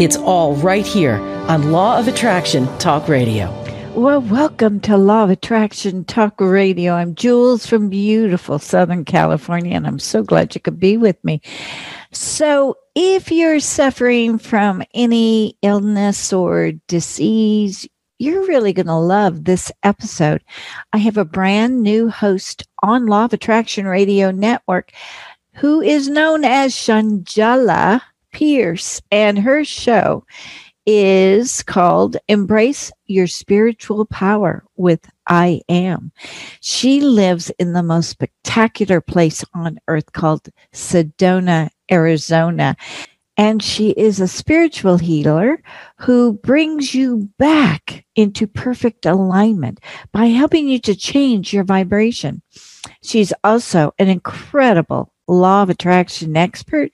It's all right here on Law of Attraction Talk Radio. Well, welcome to Law of Attraction Talk Radio. I'm Jules from beautiful Southern California, and I'm so glad you could be with me. So, if you're suffering from any illness or disease, you're really going to love this episode. I have a brand new host on Law of Attraction Radio Network who is known as Shawngela Pierce, and her show is called Embrace Your Spiritual Power with I Am. She lives in the most spectacular place on earth called Sedona, Arizona. And she is a spiritual healer who brings you back into perfect alignment by helping you to change your vibration. She's also an incredible law of attraction expert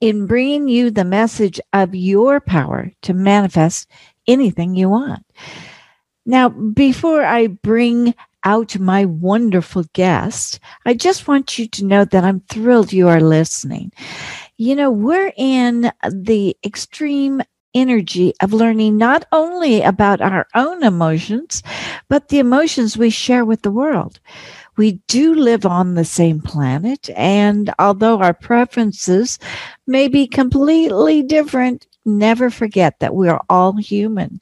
in bringing you the message of your power to manifest anything you want. Now, before I bring out my wonderful guest, I just want you to know that I'm thrilled you are listening. You know, we're in the extreme energy of learning not only about our own emotions, but the emotions we share with the world. We do live on the same planet, and although our preferences may be completely different, never forget that we are all human.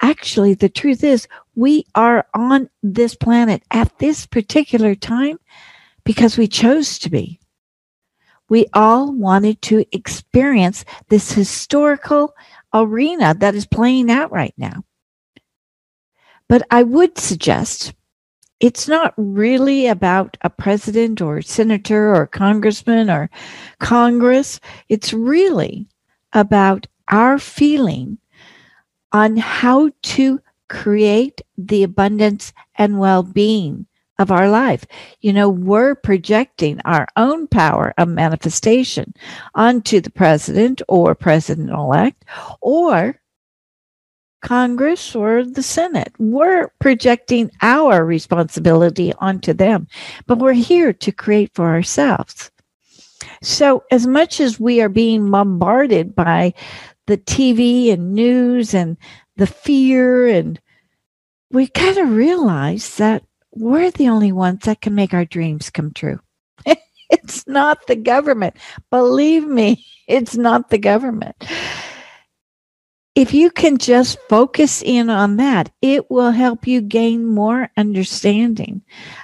Actually, the truth is, we are on this planet at this particular time because we chose to be. We all wanted to experience this historical arena that is playing out right now. But I would suggest it's not really about a president or senator or congressman or Congress. It's really about our feeling on how to create the abundance and well being of our life. You know, we're projecting our own power of manifestation onto the president or president elect or Congress or the Senate. We're projecting our responsibility onto them, but we're here to create for ourselves. So, as much as we are being bombarded by the TV and news and the fear, and we kind of realize that we're the only ones that can make our dreams come true. it's not the government. Believe me, it's not the government if you can just focus in on that, it will help you gain more understanding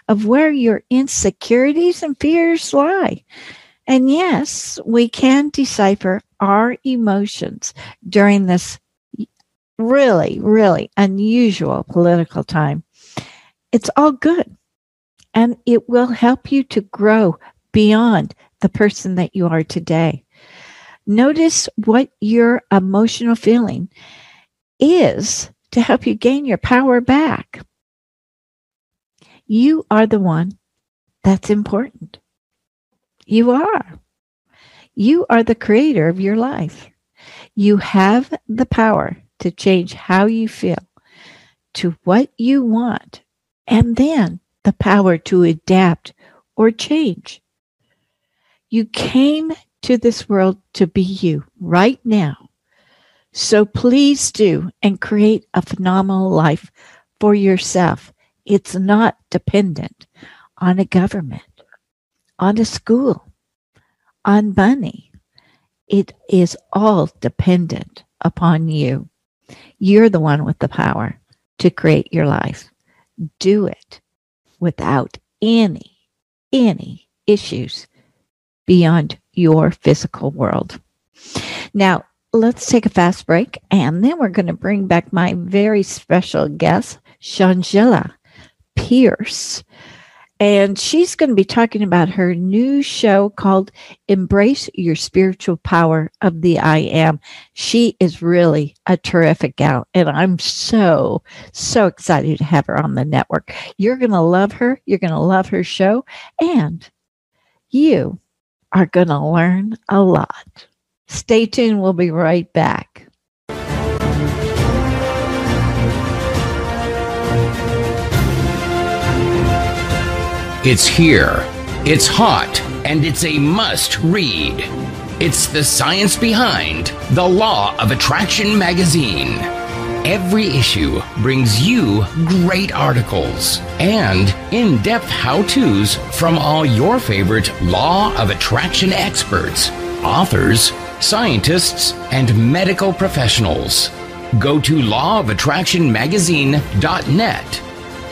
of where your insecurities and fears lie. And yes, we can decipher our emotions during this really, really unusual political time. It's all good. And it will help you to grow beyond the person that you are today. Notice what your emotional feeling is to help you gain your power back. You are the one that's important. You are. You are the creator of your life. You have the power to change how you feel to what you want, and then the power to adapt or change. You came to this world to be you right now. So please do and create a phenomenal life for yourself. It's not dependent on a government, on a school, on money. It is all dependent upon you. You're the one with the power to create your life. Do it without any, any issues beyond your physical world. Now, let's take a fast break and then we're going to bring back my very special guest, Shawngela Pierce. and she's going to be talking about her new show called Embrace Your Spiritual Power of the I Am. She is really a terrific gal, and I'm so, so excited to have her on the network. You're going to love her. You're going to love her show, and you are going to learn a lot. Stay tuned. We'll be right back. It's here, it's hot, and it's a must read. It's the science behind The Law of Attraction magazine. Every issue brings you great articles and in depth how to's from all your favorite Law of Attraction experts, authors, scientists, and medical professionals. Go to lawofattractionmagazine.net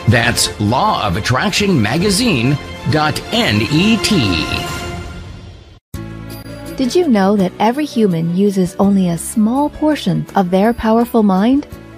that's lawofattractionmagazine.net. Did you know that every human uses only a small portion of their powerful mind?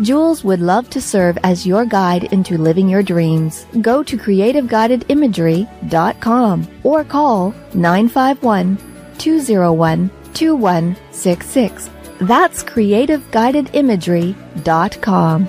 Jules would love to serve as your guide into living your dreams. Go to creativeguidedimagery.com or call 951 201 2166. That's creativeguidedimagery.com.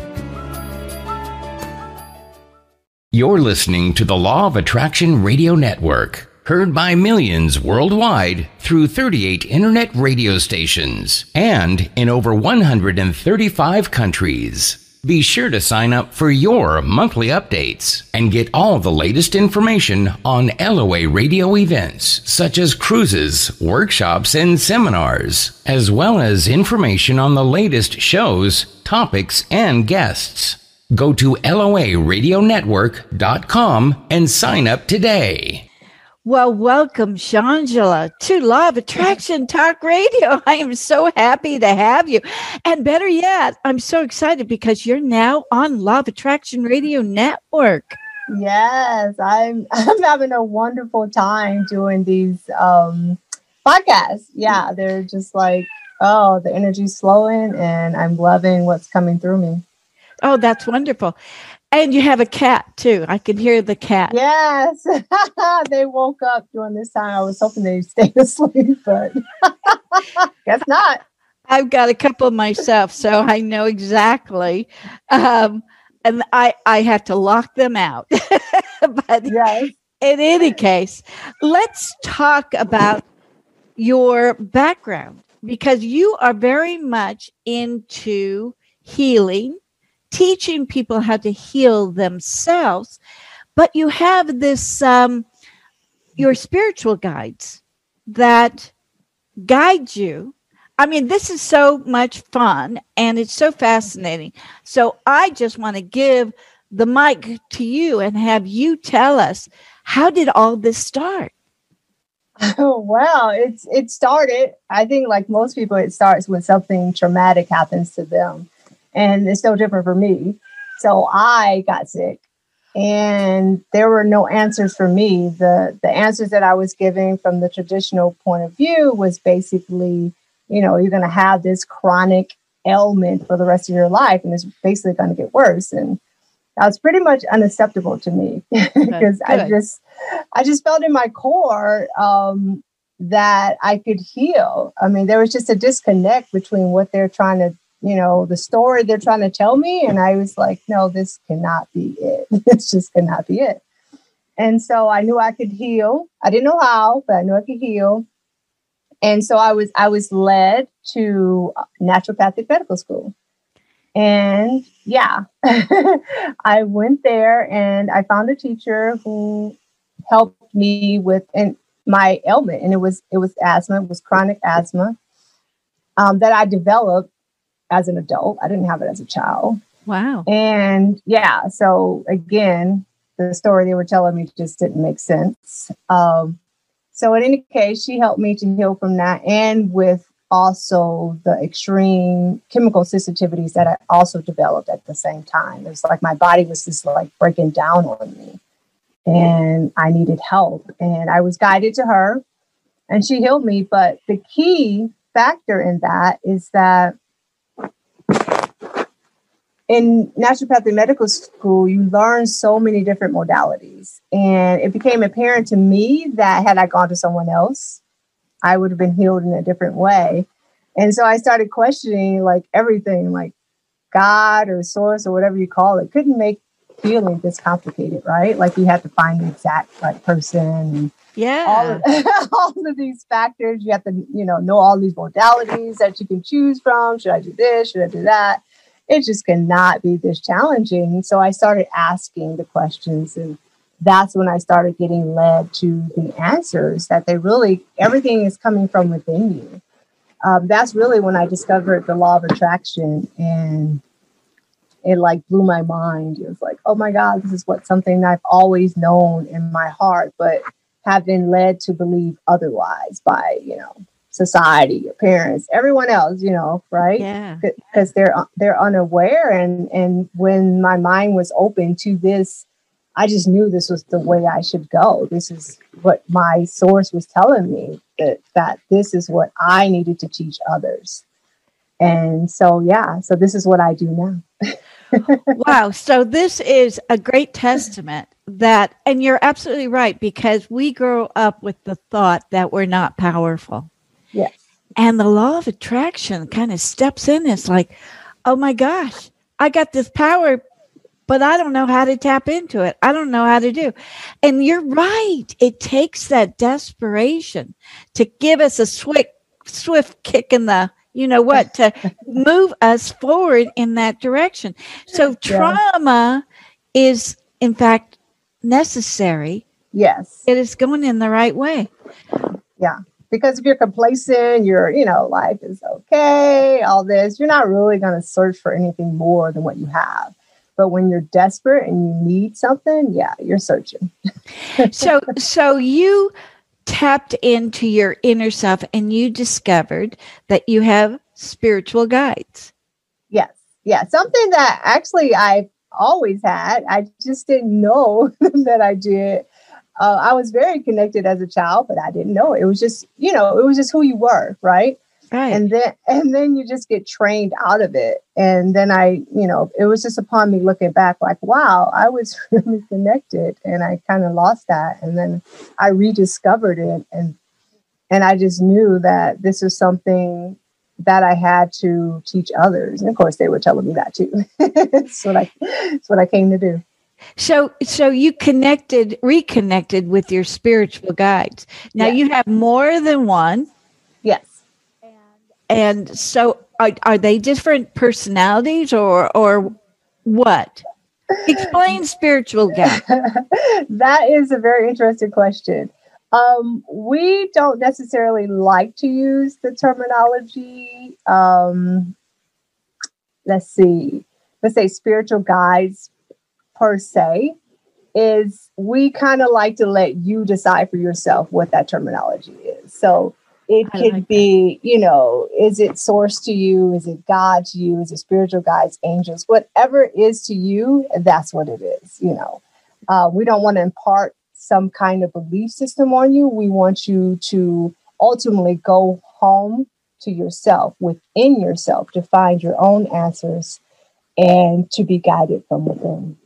You're listening to the Law of Attraction Radio Network, heard by millions worldwide through 38 internet radio stations and in over 135 countries. Be sure to sign up for your monthly updates and get all the latest information on LOA radio events such as cruises, workshops, and seminars, as well as information on the latest shows, topics, and guests. Go to LOARadionetwork.com and sign up today. Well, welcome, Shawngela, to Law of Attraction Talk Radio. I am so happy to have you. And better yet, I'm so excited because you're now on Law of Attraction Radio Network. Yes, I'm I'm having a wonderful time doing these um podcasts. Yeah, they're just like, oh, the energy's flowing and I'm loving what's coming through me. Oh, that's wonderful. And you have a cat too. I can hear the cat. Yes. they woke up during this time. I was hoping they'd stay asleep, but guess not. I've got a couple myself, so I know exactly. Um, and I, I had to lock them out. but yes. in any case, let's talk about your background because you are very much into healing teaching people how to heal themselves, but you have this um, your spiritual guides that guide you. I mean, this is so much fun and it's so fascinating. So I just want to give the mic to you and have you tell us how did all this start? Oh well, it's it started. I think like most people, it starts when something traumatic happens to them and it's no different for me. So I got sick and there were no answers for me. The the answers that I was giving from the traditional point of view was basically, you know, you're going to have this chronic ailment for the rest of your life and it's basically going to get worse and that was pretty much unacceptable to me because I just I just felt in my core um, that I could heal. I mean, there was just a disconnect between what they're trying to you know, the story they're trying to tell me. And I was like, no, this cannot be it. this just cannot be it. And so I knew I could heal. I didn't know how, but I knew I could heal. And so I was I was led to naturopathic medical school. And yeah, I went there and I found a teacher who helped me with my ailment. And it was it was asthma, it was chronic asthma um, that I developed as an adult. I didn't have it as a child. Wow. And yeah, so again, the story they were telling me just didn't make sense. Um, so in any case, she helped me to heal from that and with also the extreme chemical sensitivities that I also developed at the same time. It was like my body was just like breaking down on me and I needed help. And I was guided to her and she healed me. But the key factor in that is that in naturopathic medical school, you learn so many different modalities. And it became apparent to me that had I gone to someone else, I would have been healed in a different way. And so I started questioning like everything, like God or source or whatever you call it, couldn't make healing this complicated, right? Like you have to find the exact right person and yeah all of, all of these factors. You have to, you know, know all these modalities that you can choose from. Should I do this? Should I do that? it just cannot be this challenging. So I started asking the questions and that's when I started getting led to the answers that they really, everything is coming from within you. Um, that's really when I discovered the law of attraction and it like blew my mind. It was like, oh my God, this is what something I've always known in my heart, but have been led to believe otherwise by, you know, society, your parents, everyone else, you know, right? Yeah. Because they're uh, they're unaware and and when my mind was open to this, I just knew this was the way I should go. This is what my source was telling me that that this is what I needed to teach others. And so yeah, so this is what I do now. wow, so this is a great testament that and you're absolutely right because we grow up with the thought that we're not powerful Yes. And the law of attraction kind of steps in. It's like, oh my gosh, I got this power, but I don't know how to tap into it. I don't know how to do. And you're right. It takes that desperation to give us a swift, swift kick in the, you know what, to move us forward in that direction. So trauma yeah. is, in fact, necessary. Yes. It is going in the right way. Yeah because if you're complacent, you're, you know, life is okay, all this, you're not really going to search for anything more than what you have. But when you're desperate and you need something, yeah, you're searching. so, so you tapped into your inner self and you discovered that you have spiritual guides. Yes. Yeah. Something that actually I've always had. I just didn't know that I did uh, I was very connected as a child, but I didn't know it. it was just, you know, it was just who you were, right? Right. And then and then you just get trained out of it. And then I, you know, it was just upon me looking back, like, wow, I was really connected, and I kind of lost that. And then I rediscovered it, and and I just knew that this is something that I had to teach others. And of course, they were telling me that too. it's what I, it's what I came to do. So, so you connected, reconnected with your spiritual guides. Now yes. you have more than one. And so, are, are they different personalities, or or what? Explain spiritual guides. that is a very interesting question. Um, we don't necessarily like to use the terminology. Um, let's see. Let's say spiritual guides per se is we kind of like to let you decide for yourself what that terminology is. So it I could like be, that. you know, is it source to you? Is it God to you? Is it spiritual guides, angels? Whatever it is to you, that's what it is, you know. Uh, we don't want to impart some kind of belief system on you. We want you to ultimately go home to yourself, within yourself, to find your own answers and to be guided from within.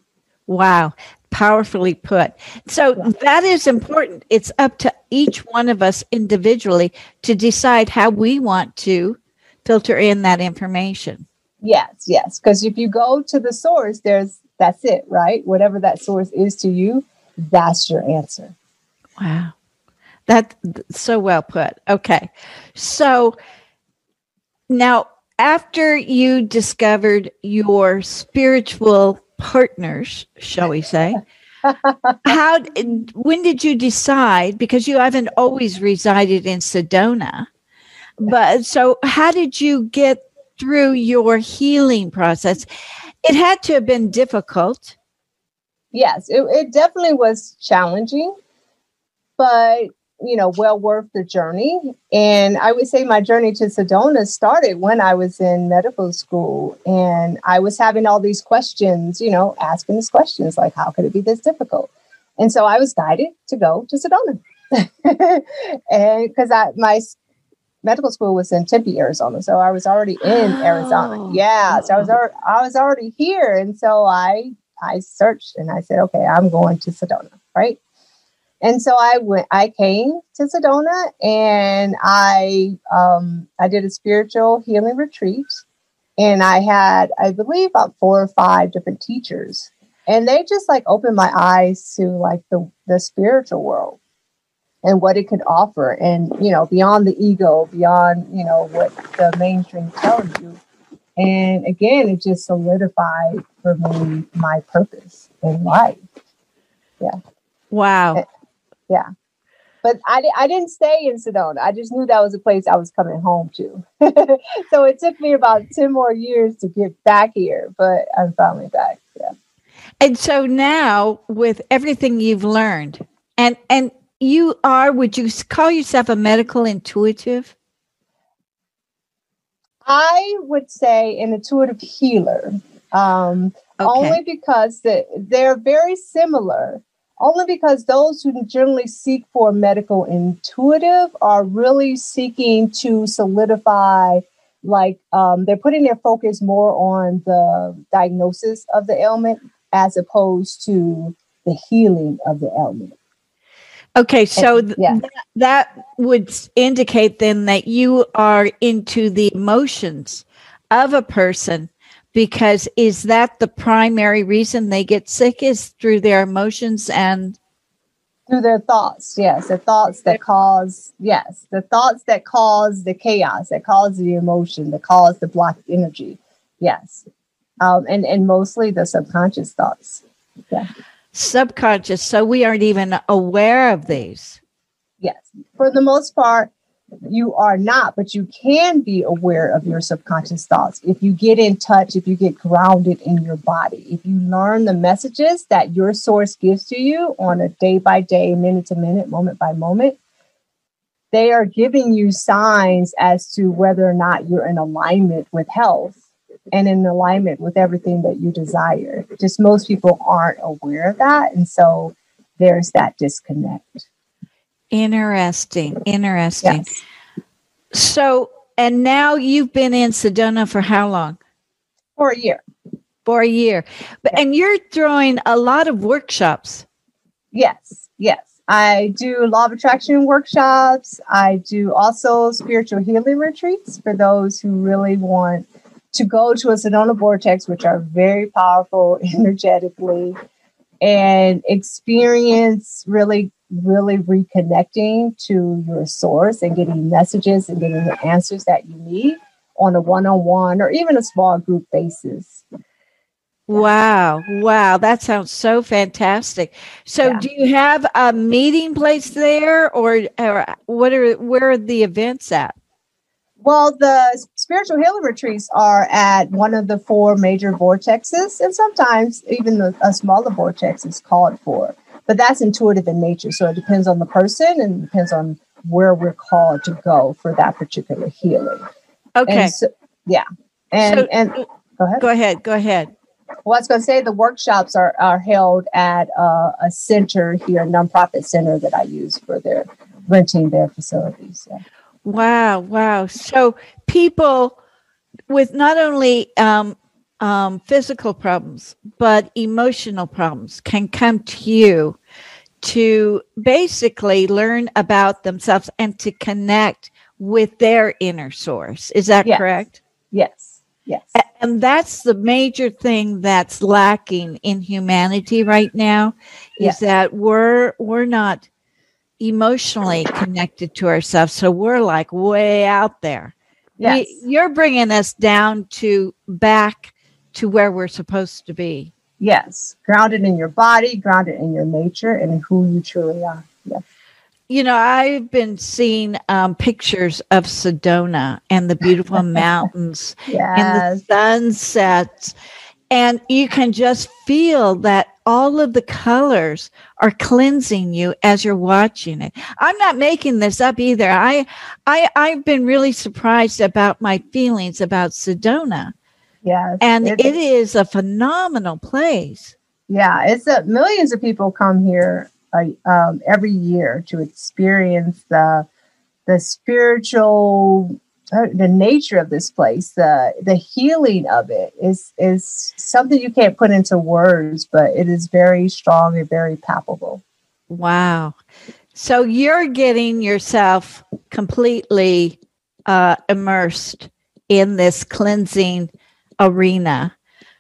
Wow, powerfully put. So that is important. It's up to each one of us individually to decide how we want to filter in that information. Yes, yes. Because if you go to the source, there's that's it, right? Whatever that source is to you, that's your answer. Wow. That so well put. Okay. So now after you discovered your spiritual partners, shall we say? How when did you decide because you haven't always resided in Sedona. But so how did you get through your healing process? It had to have been difficult. Yes, it, it definitely was challenging. But you know, well worth the journey. And I would say my journey to Sedona started when I was in medical school and I was having all these questions, you know, asking these questions like, how could it be this difficult? And so I was guided to go to Sedona. and because I my medical school was in Tempe, Arizona, so I was already in oh. Arizona. Yeah, so I was already, I was already here, and so I I searched and I said, okay, I'm going to Sedona, right? And so I went. I came to Sedona, and I um, I did a spiritual healing retreat, and I had I believe about four or five different teachers, and they just like opened my eyes to like the the spiritual world and what it could offer and you know beyond the ego beyond you know what the mainstream tells you. And again it just solidified for me my purpose in life. Yeah. Wow yeah but I, I didn't stay in sedona i just knew that was a place i was coming home to so it took me about 10 more years to get back here but i'm finally back yeah and so now with everything you've learned and and you are, would you call yourself a medical intuitive? I would say an intuitive healer. Um, okay. Only because the, they're very similar. Only because those who generally seek for medical intuitive are really seeking to solidify, like um, they're putting their focus more on the diagnosis of the ailment as opposed to the healing of the ailment. Okay, so th- yeah. th- that would indicate then that you are into the emotions of a person because is that the primary reason they get sick is through their emotions and through their thoughts yes the thoughts that cause yes the thoughts that cause the chaos that cause the emotion that cause the blocked energy yes. Um, and and mostly the subconscious thoughts. Yeah. Subconscious, so we aren't even aware of these. Yes, for the most part, you are not, but you can be aware of your subconscious thoughts if you get in touch, if you get grounded in your body, if you learn the messages that your source gives to you on a day by day, minute to minute, moment by moment. They are giving you signs as to whether or not you're in alignment with health and in alignment with everything that you desire. Just most people aren't aware of that. And so there's that disconnect. Interesting. Interesting. Yes. So, and now you've been in Sedona for how long? For a year. For a year. But, and you're throwing a lot of workshops. Yes. Yes. I do law of attraction workshops. I do also spiritual healing retreats for those who really want to go to a Sedona vortex, which are very powerful energetically, and experience really, really reconnecting to your source and getting messages and getting the answers that you need on a one on one or even a small group basis. Wow. Wow. That sounds so fantastic. So yeah. do you have a meeting place there or, or what are where are the events at? Well, the spiritual healing retreats are at one of the four major vortexes, and sometimes even a, a smaller vortex is called for. But that's intuitive in nature, so it depends on the person and depends on where we're called to go for that particular healing. Okay. So, yeah, and so, and go ahead. Go ahead. Go ahead. Well, I was going to say the workshops are are held at uh, a center here, a nonprofit center that I use for their renting their facilities. Yeah. Wow, wow. So people with not only um, um, physical problems, but emotional problems can come to you to basically learn about themselves and to connect with their inner source. Is that yes. correct? Yes. Yes. And that's the major thing that's lacking in humanity right now is yes. that we're we're not emotionally connected to ourselves. So we're like way out there. Yes. We, you're bringing us down to back to where we're supposed to be. Yes. Grounded in your body, grounded in your nature, and in who you truly are. Yes. You know, I've been seeing um, pictures of Sedona and the beautiful mountains yes. and the sunsets. and you can just feel that all of the colors are cleansing you as you're watching it. I'm not making this up either. I, I, I've been really surprised about my feelings about Sedona. Yeah. And it, it is a phenomenal place. Yeah. It's a, millions of people come here uh, um, every year to experience the, the spiritual uh, the nature of this place, the the healing of it is is something you can't put into words, but it is very strong and very palpable. Wow. So you're getting yourself completely uh, immersed in this cleansing arena.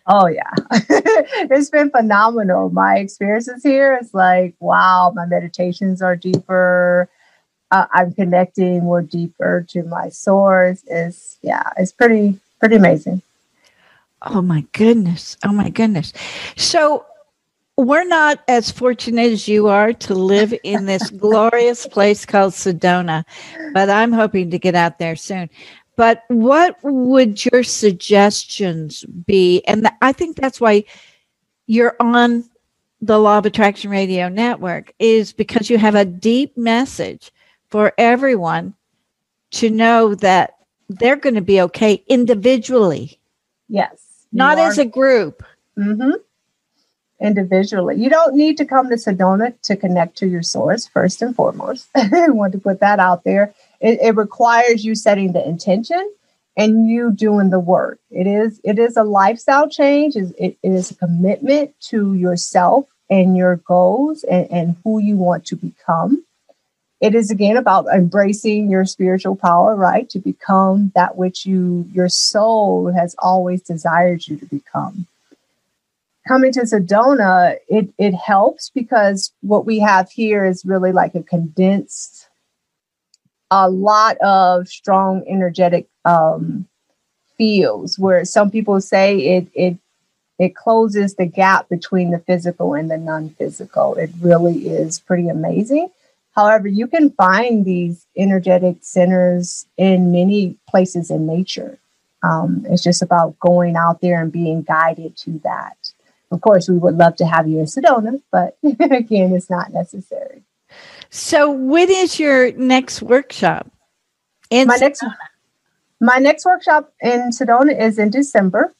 Oh yeah, it's been phenomenal. My experiences here is like wow. My meditations are deeper uh, I'm connecting more deeper to my source is yeah, it's pretty pretty amazing. Oh my goodness. Oh my goodness. So we're not as fortunate as you are to live in this glorious place called Sedona, but I'm hoping to get out there soon. But what would your suggestions be? And th- I think that's why you're on the Law of Attraction Radio Network, is because you have a deep message for everyone to know that they're going to be okay individually. Yes. Not as a group. Mm-hmm. Individually. You don't need to come to Sedona to connect to your source, first and foremost. I want to put that out there. It, it requires you setting the intention and you doing the work. It is it is a lifestyle change. It, it is a commitment to yourself and your goals and, and who you want to become it is again about embracing your spiritual power, right? To become that which you your soul has always desired you to become. Coming to Sedona, it it helps because what we have here is really like a condensed, a lot of strong energetic um, fields. Where some people say it it it closes the gap between the physical and the non-physical. It really is pretty amazing However, you can find these energetic centers in many places in nature. Um, it's just about going out there and being guided to that. Of course, we would love to have you in Sedona, but again, it's not necessary. So, when is your next workshop? In my Sedona? next my next workshop in Sedona is in December.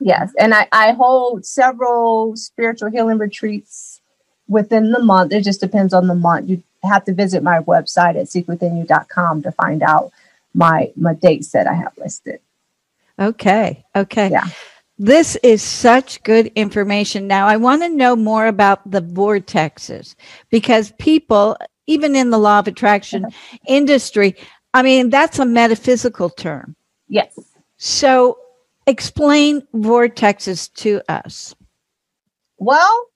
Yes, and I, I hold several spiritual healing retreats within the month. It just depends on the month. You have to visit my website at seekwithinyou.com to find out my my dates that I have listed. Okay. Okay. Yeah. This is such good information. Now, I want to know more about the vortexes because people, even in the law of attraction uh-huh. industry, I mean, that's a metaphysical term. Yes. So, explain vortexes to us. Well,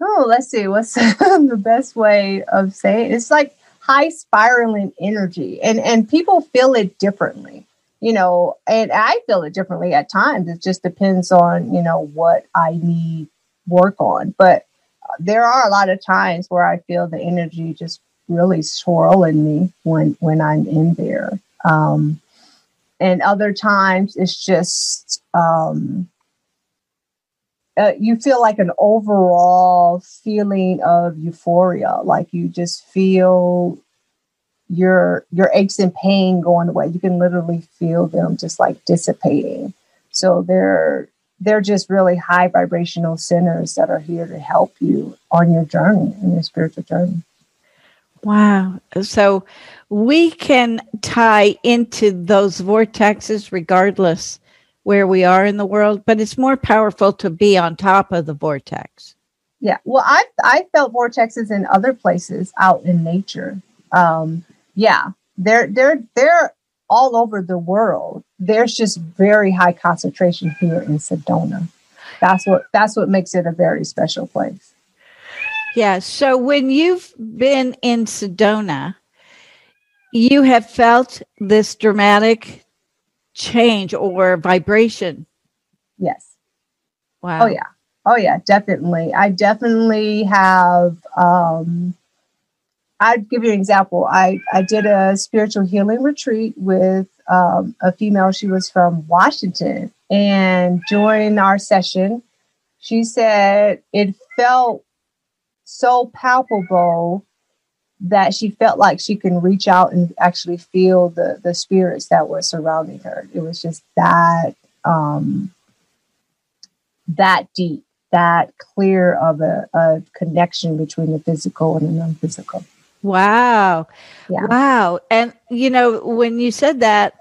oh, let's see, what's the best way of saying it? It's like high spiraling energy, and and people feel it differently, you know, and I feel it differently at times. It just depends on you know what I need work on, but there are a lot of times where I feel the energy just really swirl in me when when I'm in there. Um, and other times it's just um, uh, you feel like an overall feeling of euphoria like you just feel your your aches and pain going away you can literally feel them just like dissipating so they're they're just really high vibrational centers that are here to help you on your journey in your spiritual journey wow so we can tie into those vortexes regardless where we are in the world, but it's more powerful to be on top of the vortex. Yeah. Well, I've, I felt vortexes in other places out in nature. Um, yeah, they're they're they're all over the world. There's just very high concentration here in Sedona. That's what that's what makes it a very special place. Yeah. So when you've been in Sedona, you have felt this dramatic change or vibration. Yes. Wow. Oh yeah. Oh yeah, definitely. I definitely have um I'd give you an example. I I did a spiritual healing retreat with um, a female. She was from Washington, And during our session, she said it felt so palpable that she felt like she can reach out and actually feel the the spirits that were surrounding her. It was just that um, that deep, that clear of a, a connection between the physical and the non-physical. Wow. Yeah. Wow. And you know, when you said that,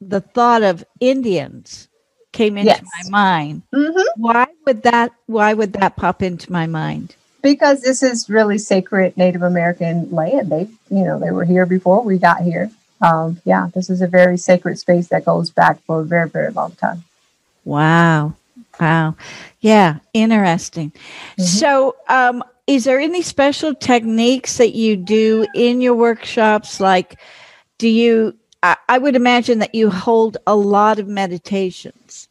the thought of Indians came into Yes. my mind. hmm Why would that why would that pop into my mind? Because this is really sacred Native American land. They, you know, they were here before we got here. Um, yeah, this is a very sacred space that goes back for a very, very long time. Wow. Wow. Yeah, interesting. So, um, is there any special techniques that you do in your workshops? Like, do you, I, I would imagine that you hold a lot of meditations.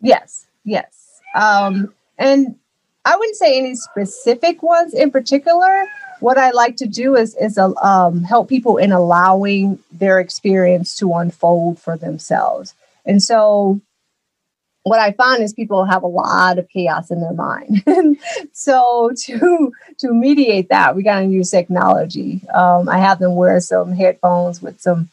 Yes, yes. Um, and I wouldn't say any specific ones in particular. What I like to do is is uh, um, help people in allowing their experience to unfold for themselves. And so, what I find is people have a lot of chaos in their mind. so to to mediate that, we got to use technology. Um, I have them wear some headphones with some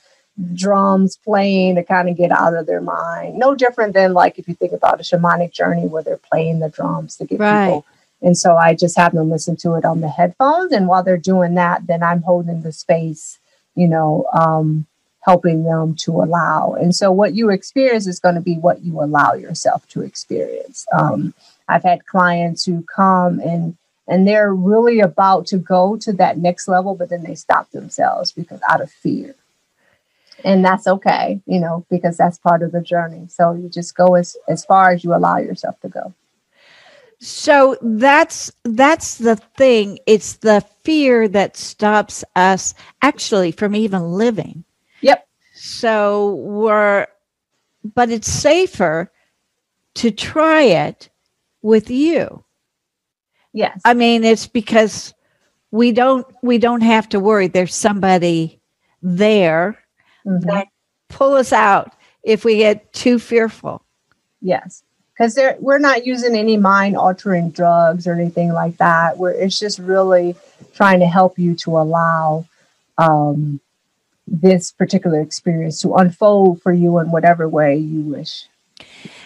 drums playing to kind of get out of their mind. No different than like if you think about a shamanic journey where they're playing the drums to get Right. people. And so I just have them listen to it on the headphones. And while they're doing that, then I'm holding the space, you know, um, helping them to allow. And so what you experience is going to be what you allow yourself to experience. Um, I've had clients who come and and they're really about to go to that next level, but then they stop themselves because out of fear and that's okay you know because that's part of the journey so you just go as as far as you allow yourself to go So that's that's the thing. It's the fear that stops us actually from even living. So we're, but it's safer to try it with you. yes I mean, it's because we don't we don't have to worry. There's somebody there Mhm. that pull us out if we get too fearful. yes because we're not using any mind altering drugs or anything like that where it's just really trying to help you to allow um, this particular experience to unfold for you in whatever way you wish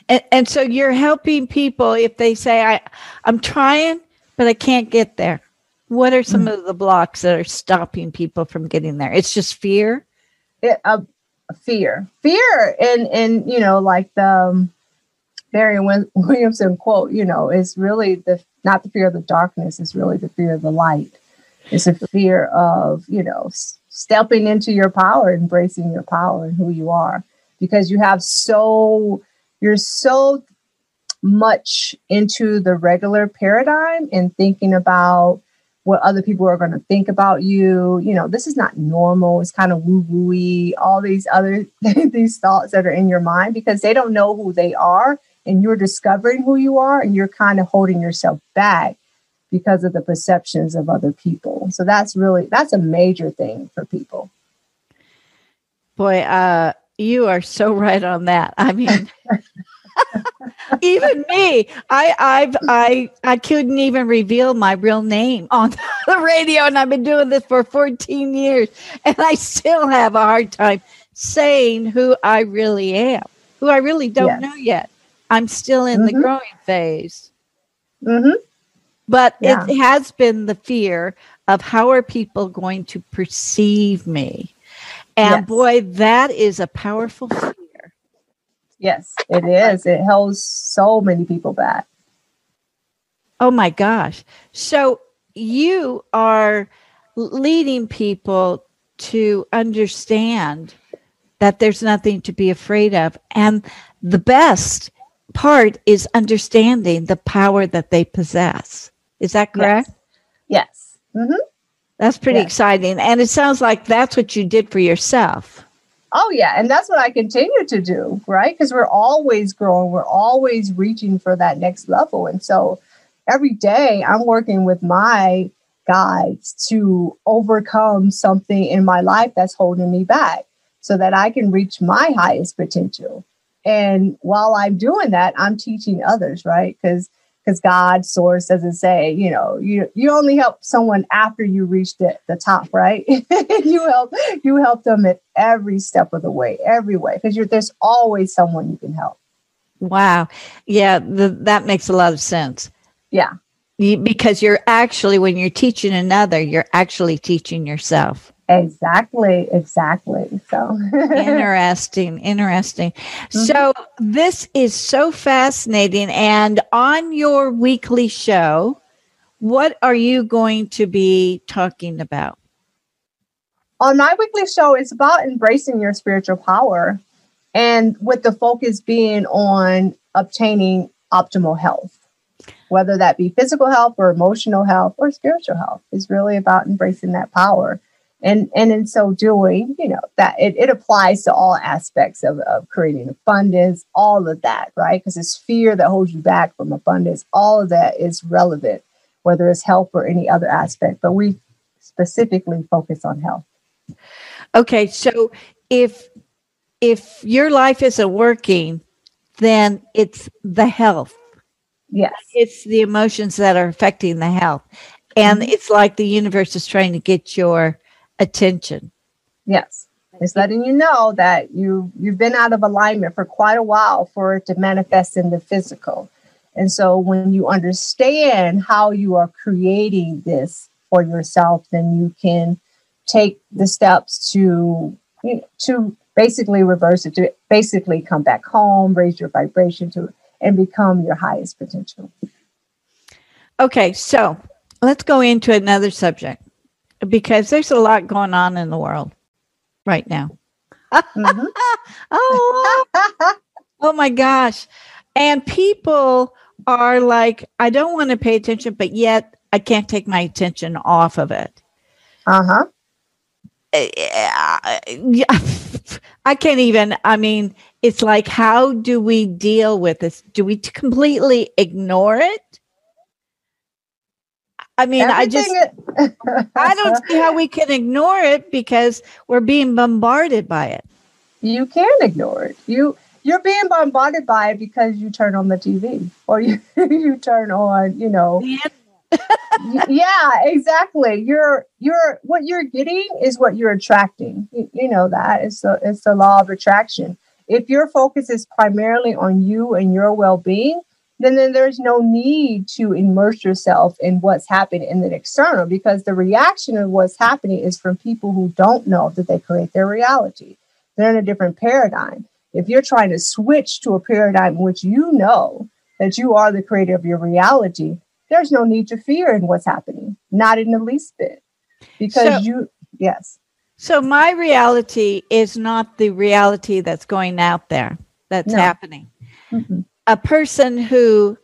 And, and so you're helping people if they say, I, I'm trying, but I can't get there. What are some of the blocks that are stopping people from getting there? It's just fear. it, uh, fear, fear, and and you know, like the um, Win- Williamson quote, you know, is really the not the fear of the darkness, it's really the fear of the light. It's a fear of you know stepping into your power, embracing your power and who you are, because you have so you're so much into the regular paradigm and thinking about what other people are going to think about you. You know, this is not normal. It's kind of woo wooey. All these other these thoughts that are in your mind because they don't know who they are, and you're discovering who you are, and you're kind of holding yourself back because of the perceptions of other people. So that's really that's a major thing for people. Boy, uh, you are so right on that. I mean, even me, I, I've, I, I couldn't even reveal my real name on the radio, and I've been doing this for 14 years, and I still have a hard time saying who I really am, who I really don't Yes. know yet. I'm still in the Mhm. growing phase. hmm But Yeah. it has been the fear of how are people going to perceive me? And Yes. boy, that is a powerful fear. Yes, it is. It holds so many people back. Oh my gosh. So you are leading people to understand that there's nothing to be afraid of. And the best part is understanding the power that they possess. Is that correct? Yes. hmm That's pretty Yes. exciting. And it sounds like that's what you did for yourself. Oh, yeah. And that's what I continue to do, right? Because we're always growing, we're always reaching for that next level. And so every day I'm working with my guides to overcome something in my life that's holding me back so that I can reach my highest potential. And while I'm doing that, I'm teaching others, right? Because because God source doesn't say, you know, you you only help someone after you reach the, the top, right? you help you help them at every step of the way, every way, because there's always someone you can help. Wow, yeah, the, that makes a lot of sense. Yeah, you, because you're actually when you're teaching another, you're actually teaching yourself. Exactly, exactly. So interesting, interesting. Mm-hmm. So this is so fascinating. And on your weekly show, what are you going to be talking about? On my weekly show, it's about embracing your spiritual power and with the focus being on obtaining optimal health whether that be physical health or emotional health or spiritual health is really about embracing that power and and in so doing you know that it, it applies to all aspects of, of creating abundance all of that right? Because it's fear that holds you back from abundance all of that is relevant whether it's health or any other aspect but we specifically focus on health. Okay so if if your life isn't working then it's the health. Yes. It's the emotions that are affecting the health. And mm-hmm. it's like the universe is trying to get your attention. Yes. It's letting you know that you you've been out of alignment for quite a while for it to manifest in the physical. And so when you understand how you are creating this for yourself, then you can take the steps to you know, to basically reverse it, to basically come back home, raise your vibration to and become your highest potential. Okay, so let's go into another subject because there's a lot going on in the world right now. Mm-hmm. oh, oh my gosh. And people are like, I don't want to pay attention, but yet I can't take my attention off of it. Uh-huh. Yeah, I can't even. I mean, it's like, how do we deal with this? Do we completely ignore it? I mean, Everything I just I don't see how we can ignore it because we're being bombarded by it. You can ignore it. You you're being bombarded by it because you turn on the TV or you you turn on, you know. yeah, exactly. You're you're what you're getting is what you're attracting. You, you know that. It's the it's the law of attraction. If your focus is primarily on you and your well-being, then, then there's no need to immerse yourself in what's happening in the external because the reaction of what's happening is from people who don't know that they create their reality. They're in a different paradigm. If you're trying to switch to a paradigm in which you know that you are the creator of your reality, there's no need to fear in what's happening, not in the least bit. Because so, you, yes. So my reality is not the reality that's going out there, that's no. happening. Mm-hmm a person who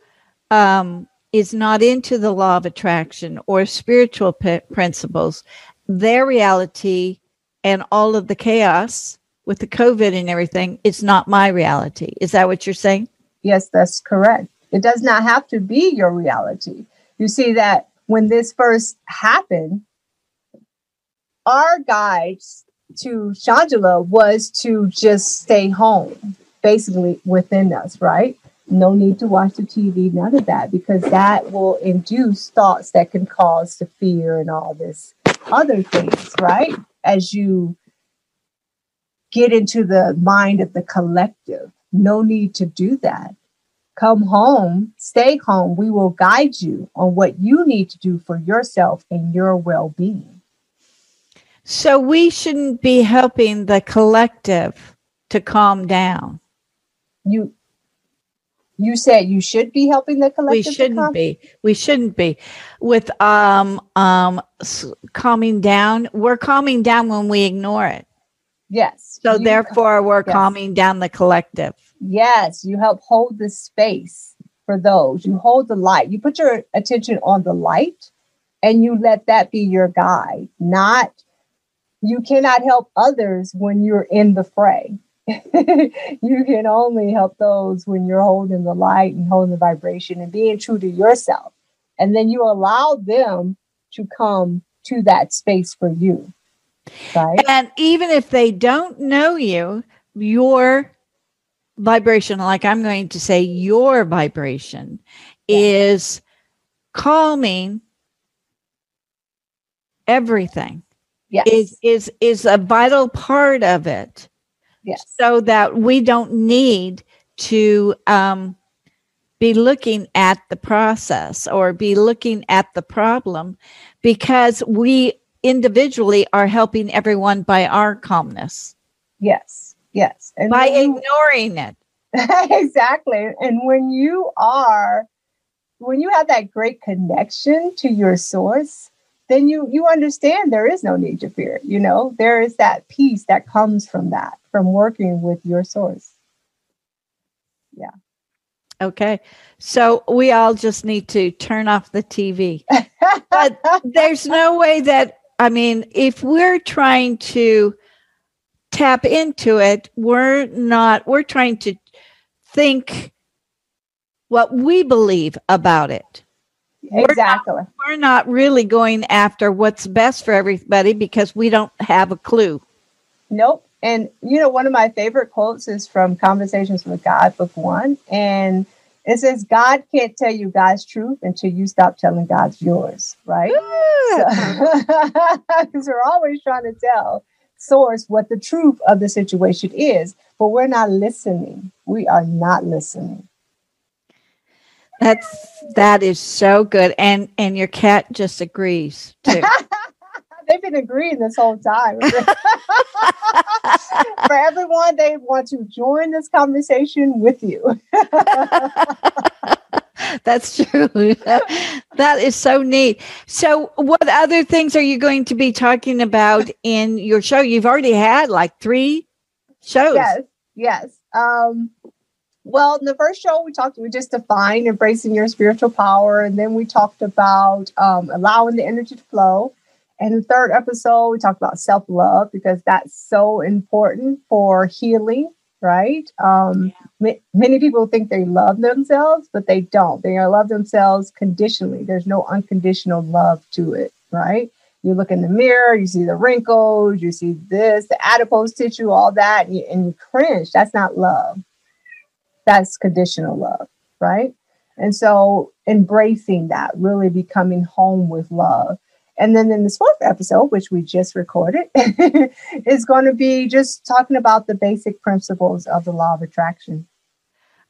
um, is not into the law of attraction or spiritual p- principles, their reality and all of the chaos with the COVID and everything is not my reality. Is that what you're saying? Yes, that's correct. It does not have to be your reality. You see that when this first happened, our guides to Shawngela was to just stay home, basically within us, right? No need to watch the TV, none of that, because that will induce thoughts that can cause the fear and all this other things, right? As you get into the mind of the collective, no need to do that. Come home, stay home. We will guide you on what you need to do for yourself and your well being. So we shouldn't be helping the collective to calm down. You you said you should be helping the collective. We shouldn't be. We shouldn't be. With um um calming down, we're calming down when we ignore it. Yes. So you, therefore, we're yes. calming down the collective. Yes, you help hold the space for those. You hold the light. You put your attention on the light, and you let that be your guide. Not you cannot help others when you're in the fray you can only help those when you're holding the light and holding the vibration and being true to yourself. And then you allow them to come to that space for you. Right. And even if they don't know you, your vibration, like I'm going to say your vibration, is calming everything. Yes. Is is is a vital part of it. Yes. So that we don't need to um be looking at the process or be looking at the problem because we individually are helping everyone by our calmness Yes. Yes. And by you- ignoring it exactly. And when you are, when you have that great connection to your source, then you you understand there is no need to fear. You know, there is that peace that comes from that, from working with your source. Yeah. Okay so we all just need to turn off the tv But- there's no way that i mean if we're trying to tap into it we're not we're trying to think what we believe about it exactly. we're not really going after what's best for everybody because we don't have a clue Nope. And you know, one of my favorite quotes is from Conversations with God, book one. And it says, God can't tell you God's truth until you stop telling God's yours, right? Because we're always trying to tell source what the truth of the situation is, but we're not listening. We are not listening. That's that is so good and and your cat just agrees too They've been agreeing this whole time. For everyone, they want to join this conversation with you. That's true. that is so neat. So, what other things are you going to be talking about in your show? You've already had like three shows. Yes, yes. Um, well, in the first show, we talked, we just defined embracing your spiritual power. And then we talked about um, allowing the energy to flow. And the third episode, we talked about self love because that's so important for healing, right? Um, ma- many people think they love themselves, but they don't. They love themselves conditionally. There's no unconditional love to it, right? You look in the mirror, you see the wrinkles, you see this, the adipose tissue, all that, and you, and you cringe. That's not love. That's conditional love, right? And so embracing that, really becoming home with love. And then in this fourth episode, which we just recorded, is going to be just talking about the basic principles of the law of attraction.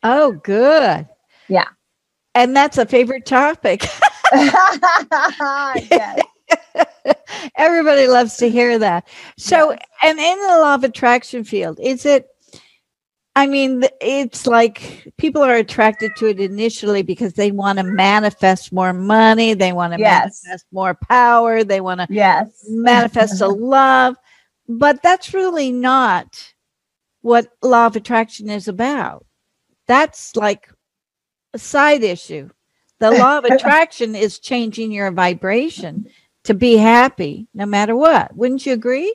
Oh, good. Yeah. And that's a favorite topic. yes. Everybody loves to hear that. So, Yes. and in the law of attraction field, is it? I mean, it's like people are attracted to it initially because they want to manifest more money, they want to Yes. manifest more power, they want to Yes. manifest a love, but that's really not what law of attraction is about. That's like a side issue. The law of attraction is changing your vibration to be happy no matter what. Wouldn't you agree?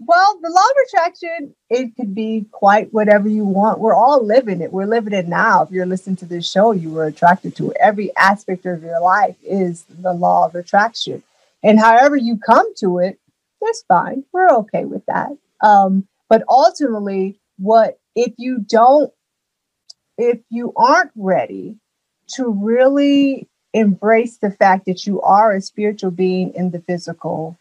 Well, the law of attraction, it could be quite whatever you want. We're all living it. We're living it now. If you're listening to this show, you were attracted to it. Every aspect of your life is the law of attraction. And however you come to it, that's fine. We're okay with that. Um, but ultimately, what if you don't, if you aren't ready to really embrace the fact that you are a spiritual being in the physical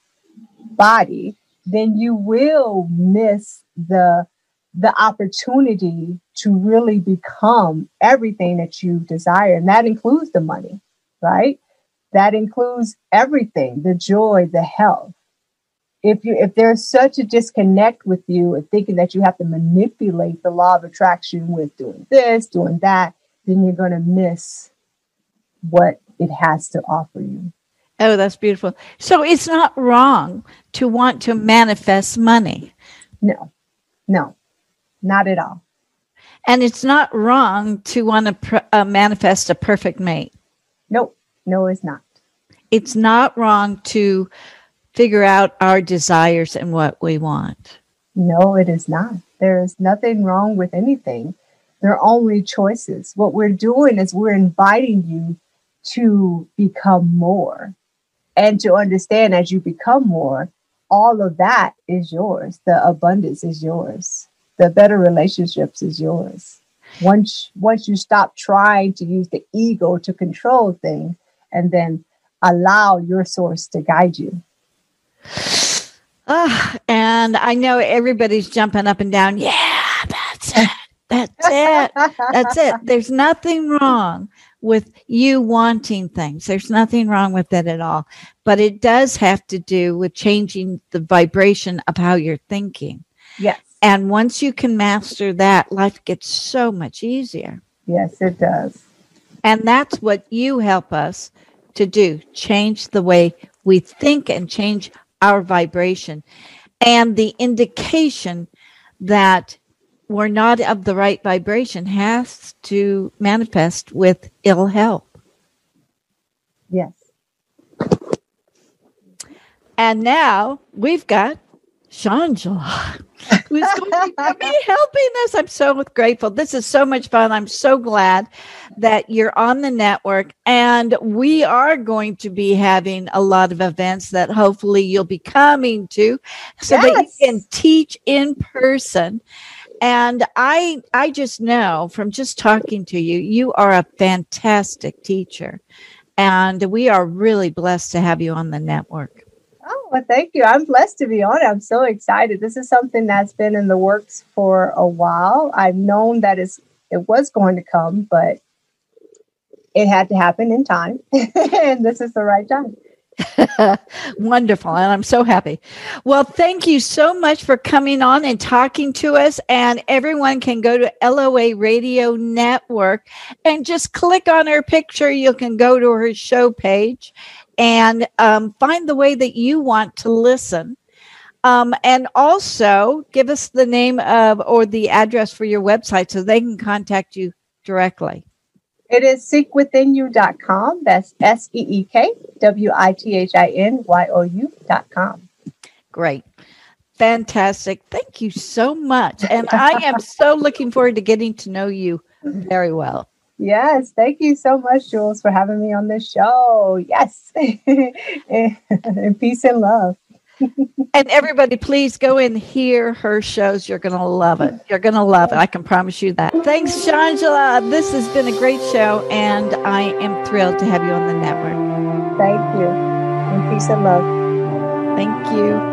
body, then you will miss the the opportunity to really become everything that you desire. And that includes the money right? That includes everything the joy the health. If you if there's such a disconnect with you and thinking that you have to manipulate the law of attraction with doing this doing that then you're going to miss what it has to offer you Oh, that's beautiful. So it's not wrong to want to manifest money, no no not at all and it's not wrong to want to pr- uh, manifest a perfect mate. nope no it's not It's not wrong to figure out our desires and what we want. No, it is not. There is nothing wrong with anything. They're only choices. What we're doing is we're inviting you to become more and to understand as you become more, all of that is yours. The abundance is yours. the better relationships is yours. Once once you stop trying to use the ego to control things and then allow your source to guide you. Uh, and I know everybody's jumping up and down. Yeah, that's it. That's it. That's it. There's nothing wrong with you wanting things. There's nothing wrong with it at all. But it does have to do with changing the vibration of how you're thinking. Yes. And once you can master that, life gets so much easier. Yes, it does. And that's what you help us to do change the way we think and change our vibration. And the indication that we're not of the right vibration has to manifest with ill health. Yes. And now we've got Shawngela, who's going to be helping us. I'm so grateful. This is so much fun. I'm so glad that you're on the network. And we are going to be having a lot of events that hopefully you'll be coming to so yes. that you can teach in person. And I I just know from just talking to you, you are a fantastic teacher. And we are really blessed to have you on the network. Oh, well, thank you. I'm blessed to be on. I'm so excited. This is something that's been in the works for a while. I've known that it's, it was going to come, but it had to happen in time. and this is the right time. Wonderful. And I'm so happy. Well, thank you so much for coming on and talking to us. And everyone can go to LOA Radio Network and just click on her picture. You can go to her show page and um, find the way that you want to listen. Um, and also give us the name of or the address for your website so they can contact you directly. It is seekwithinyou.com. That's S E E K W I T H I N Y O U.com. Great. Fantastic. Thank you so much. And I am so looking forward to getting to know you very well. Yes, thank you so much, Jules, for having me on this show. Yes, and peace and love. And everybody, please go and hear her shows. You're going to love it. You're going to love it. I can promise you that. Thanks, Shawngela. This has been a great show, and I am thrilled to have you on the network. Thank you. And peace and love. Thank you.